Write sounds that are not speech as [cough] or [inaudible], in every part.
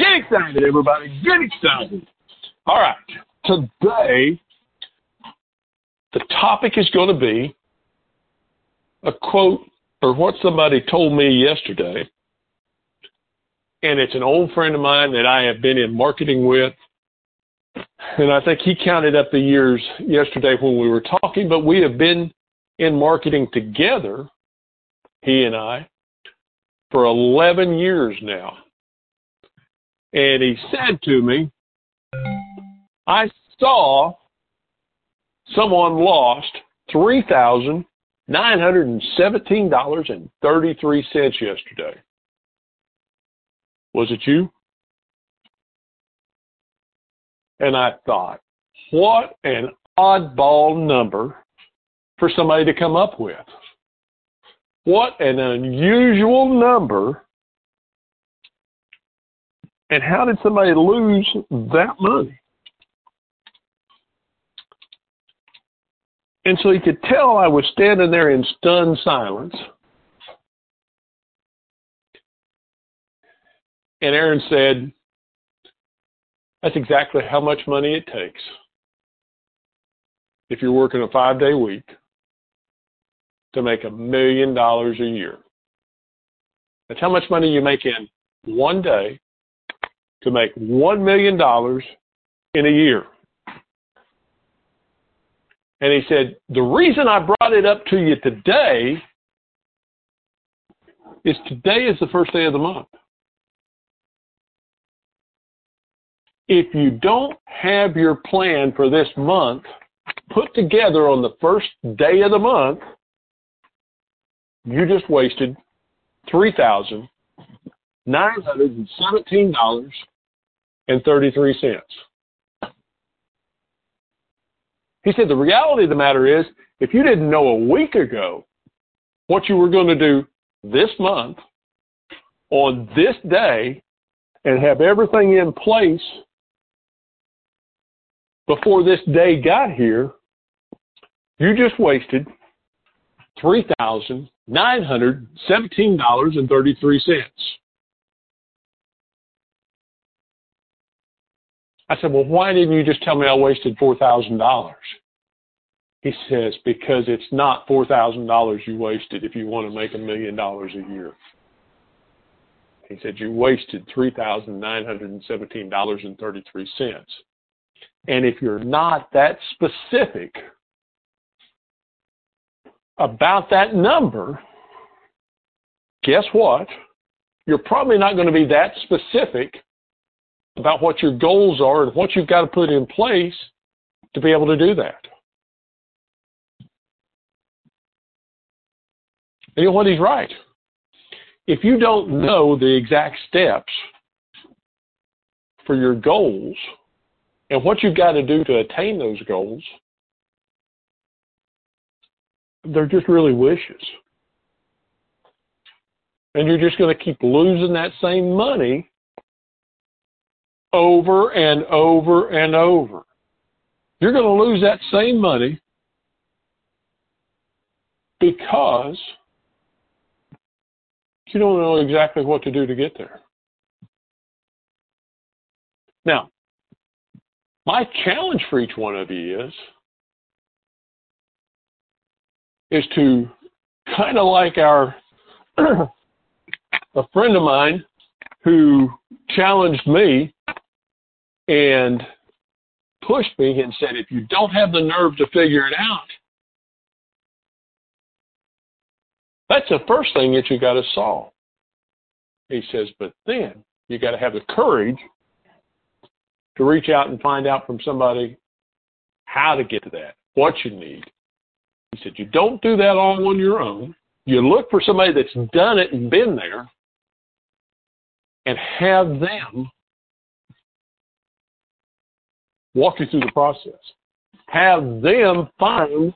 Get excited, everybody. Get excited. All right. Today, the topic is going to be a quote or what somebody told me yesterday. And it's an old friend of mine that I have been in marketing with. And I think he counted up the years yesterday when we were talking, but we have been in marketing together, he and I, for 11 years now. And he said to me, I saw someone lost $3,917.33 yesterday. Was it you? And I thought, what an oddball number for somebody to come up with. What an unusual number. And how did somebody lose that money? And so he could tell I was standing there in stunned silence. And Aaron said, That's exactly how much money it takes if you're working a five day week to make a million dollars a year. That's how much money you make in one day to make one million dollars in a year. And he said, The reason I brought it up to you today is today is the first day of the month. If you don't have your plan for this month put together on the first day of the month, you just wasted $3,917.33. He said, the reality of the matter is, if you didn't know a week ago what you were going to do this month on this day and have everything in place before this day got here, you just wasted $3,917.33. I said, Well, why didn't you just tell me I wasted $4,000? He says, Because it's not $4,000 you wasted if you want to make a million dollars a year. He said, You wasted $3,917.33. And if you're not that specific about that number, guess what? You're probably not going to be that specific about what your goals are and what you've got to put in place to be able to do that. And you know what? He's right. If you don't know the exact steps for your goals and what you've got to do to attain those goals, they're just really wishes. And you're just going to keep losing that same money over and over and over. You're going to lose that same money because you don't know exactly what to do to get there. Now, my challenge for each one of you is is to kind of like our [clears throat] a friend of mine who challenged me and pushed me and said, if you don't have the nerve to figure it out, that's the first thing that you got to solve. He says, but then you got to have the courage to reach out and find out from somebody how to get to that, what you need. He said, you don't do that all on your own. You look for somebody that's done it and been there and have them walk you through the process. Have them find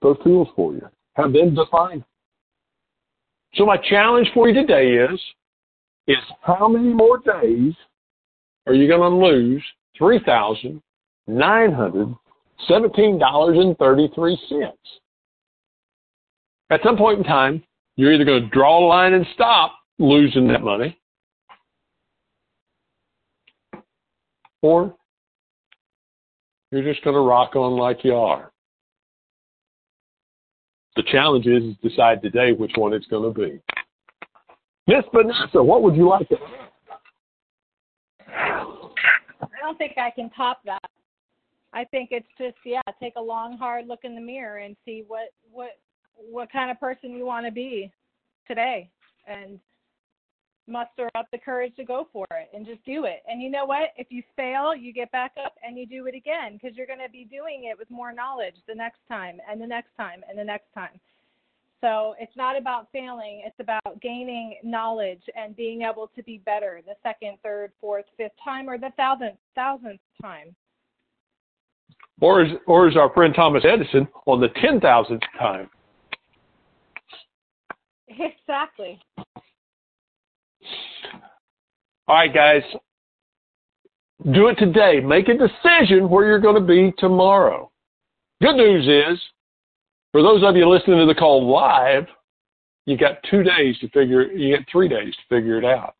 those tools for you. Have them define. So my challenge for you today is, is how many more days are you going to lose three thousand nine hundred seventeen dollars and thirty three cents? At some point in time, you're either going to draw a line and stop losing that money, or you're just going to rock on like you are. The challenge is decide today which one it's going to be. Miss Vanessa, what would you like to I don't think I can top that. I think it's just yeah, take a long hard look in the mirror and see what what what kind of person you want to be today and muster up the courage to go for it and just do it. And you know what? If you fail, you get back up and you do it again because you're going to be doing it with more knowledge the next time and the next time and the next time. So it's not about failing, it's about gaining knowledge and being able to be better the second, third, fourth, fifth time or the thousandth thousandth time. Or is, or as our friend Thomas Edison on the ten thousandth time. Exactly. All right, guys. Do it today. Make a decision where you're going to be tomorrow. Good news is, for those of you listening to the call live, you got two days to figure. You got three days to figure it out.